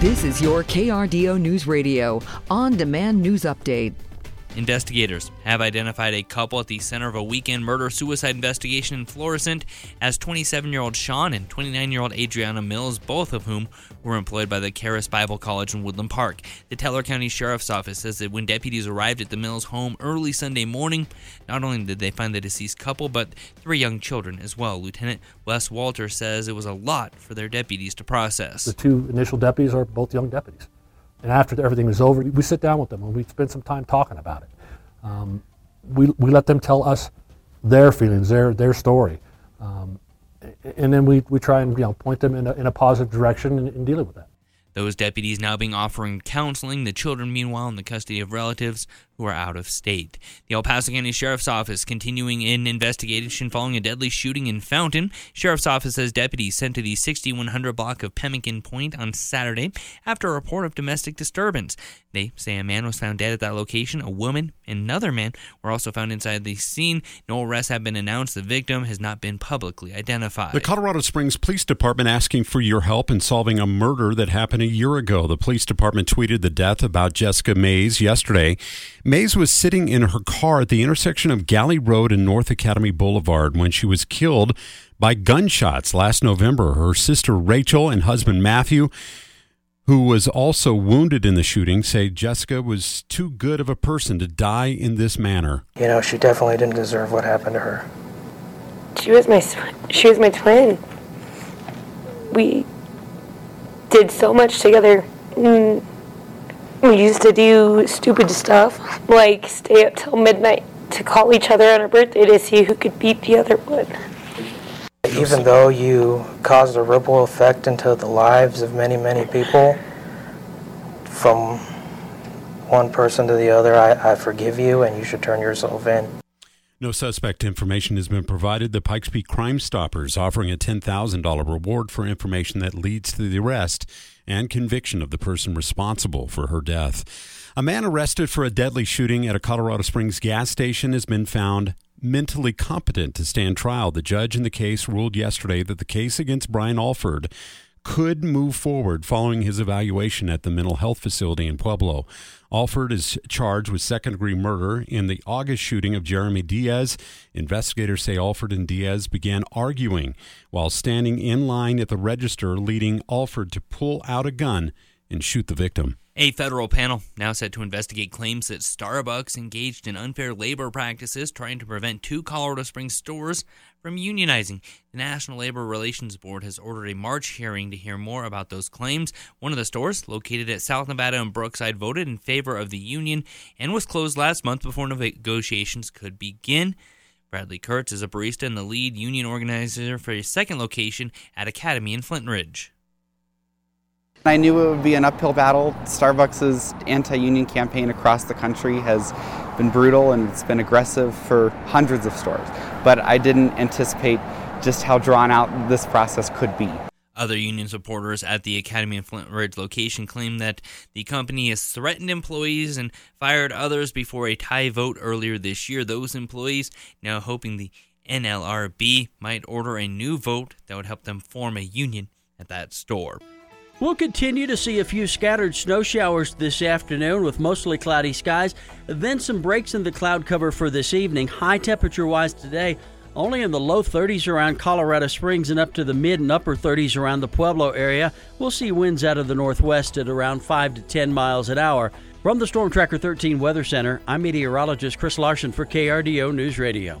This is your KRDO News Radio on demand news update. Investigators have identified a couple at the center of a weekend murder suicide investigation in Florissant as 27 year old Sean and 29 year old Adriana Mills, both of whom were employed by the Charis Bible College in Woodland Park. The Teller County Sheriff's Office says that when deputies arrived at the Mills home early Sunday morning, not only did they find the deceased couple, but three young children as well. Lieutenant Wes Walter says it was a lot for their deputies to process. The two initial deputies are both young deputies. And after everything was over, we sit down with them and we spend some time talking about it. Um, we, we let them tell us their feelings, their, their story. Um, and then we, we try and you know, point them in a, in a positive direction in, in dealing with that. Those deputies now being offering counseling, the children, meanwhile, in the custody of relatives who are out of state. The El Paso County Sheriff's Office continuing in investigation following a deadly shooting in Fountain. Sheriff's Office says deputies sent to the 6100 block of Pemmican Point on Saturday after a report of domestic disturbance. They say a man was found dead at that location. A woman and another man were also found inside the scene. No arrests have been announced. The victim has not been publicly identified. The Colorado Springs Police Department asking for your help in solving a murder that happened a year ago. The police department tweeted the death about Jessica Mays yesterday. Mays was sitting in her car at the intersection of Galley Road and North Academy Boulevard when she was killed by gunshots last November. Her sister Rachel and husband Matthew who was also wounded in the shooting, say Jessica was too good of a person to die in this manner. You know, she definitely didn't deserve what happened to her. She was my she was my twin. We did so much together. Mm, we used to do stupid stuff, like stay up till midnight to call each other on our birthday to see who could beat the other one. Even though you caused a ripple effect into the lives of many, many people, from one person to the other, I, I forgive you and you should turn yourself in. No suspect information has been provided. The Pikes Peak Crime Stoppers offering a $10,000 reward for information that leads to the arrest and conviction of the person responsible for her death. A man arrested for a deadly shooting at a Colorado Springs gas station has been found mentally competent to stand trial. The judge in the case ruled yesterday that the case against Brian Alford could move forward following his evaluation at the mental health facility in Pueblo. Alford is charged with second degree murder in the August shooting of Jeremy Diaz. Investigators say Alford and Diaz began arguing while standing in line at the register, leading Alford to pull out a gun and shoot the victim. A federal panel now set to investigate claims that Starbucks engaged in unfair labor practices trying to prevent two Colorado Springs stores from unionizing. The National Labor Relations Board has ordered a March hearing to hear more about those claims. One of the stores, located at South Nevada and Brookside, voted in favor of the union and was closed last month before negotiations could begin. Bradley Kurtz is a barista and the lead union organizer for a second location at Academy in Flint Ridge. I knew it would be an uphill battle. Starbucks' anti union campaign across the country has been brutal and it's been aggressive for hundreds of stores. But I didn't anticipate just how drawn out this process could be. Other union supporters at the Academy and Flint Ridge location claim that the company has threatened employees and fired others before a tie vote earlier this year. Those employees now hoping the NLRB might order a new vote that would help them form a union at that store. We'll continue to see a few scattered snow showers this afternoon with mostly cloudy skies, then some breaks in the cloud cover for this evening. High temperature wise today, only in the low 30s around Colorado Springs and up to the mid and upper 30s around the Pueblo area. We'll see winds out of the northwest at around 5 to 10 miles an hour. From the Storm Tracker 13 Weather Center, I'm meteorologist Chris Larson for KRDO News Radio.